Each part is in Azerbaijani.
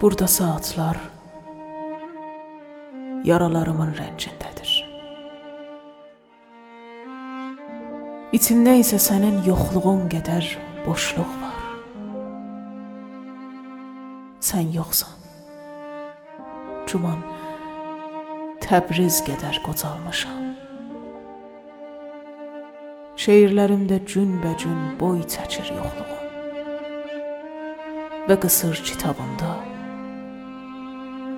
Burada saatlar yaralarımın rəncindədir. İçimdə isə sənin yoxluğun qədər boşluq var. Sən yoxsan. Cuman Təbriz qədər qocalmışam. Şeirlərimdə günbəgün boy çəkir yoxluğum. Və qısır kitabımda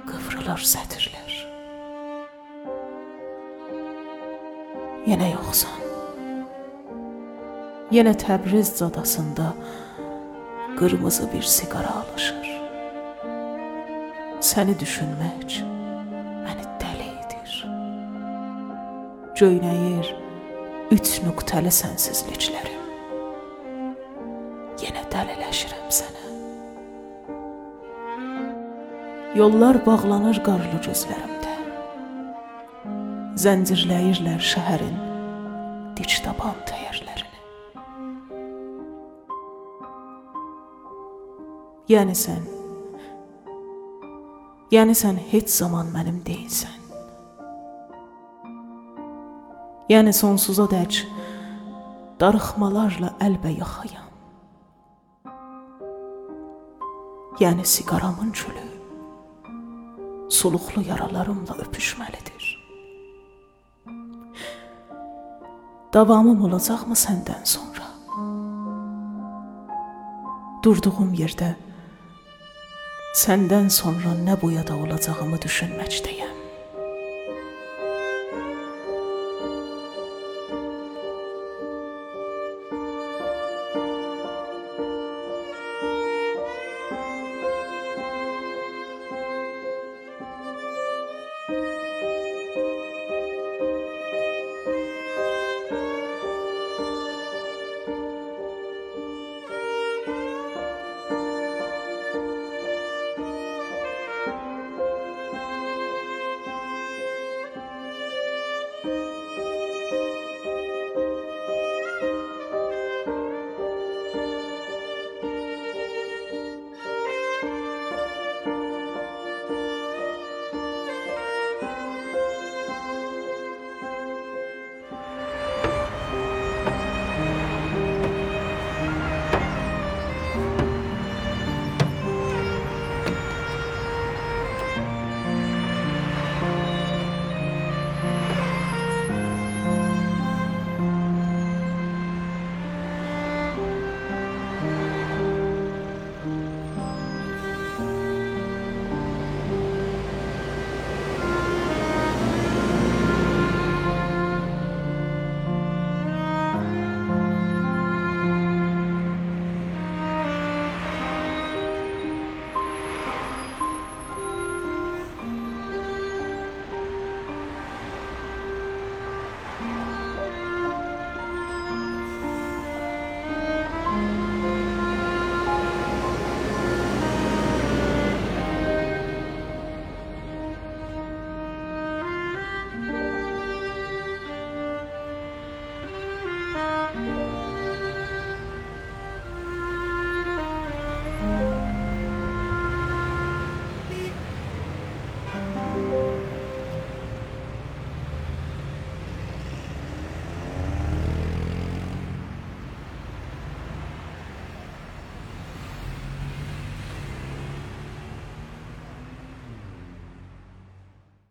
qıvrılır sətirlər. Yenə yoxsan. Yenə Təbriz cadasında qırmızı bir siqara alışır. Səni düşünmək Göynəyir üç nöqtəli sənsizliklərim. Yenə dəliləşirəm sənə. Yollar bağlanır qarlı gözlərimdə. Zəncirləyirlər şəhərin diç taban təyərlərini. Yəni sən Yəni sən heç zaman mənim deyilsən. Yəni sonsuza dək darıxmalarla əlbəyaxayam. Yəni siqaramın külü suluqlu yaralarımla öpüşməlidir. Davamım olacaqmı səndən sonra? Durduğum yerdə səndən sonra nə boyada olacağımı düşünməkdəyəm.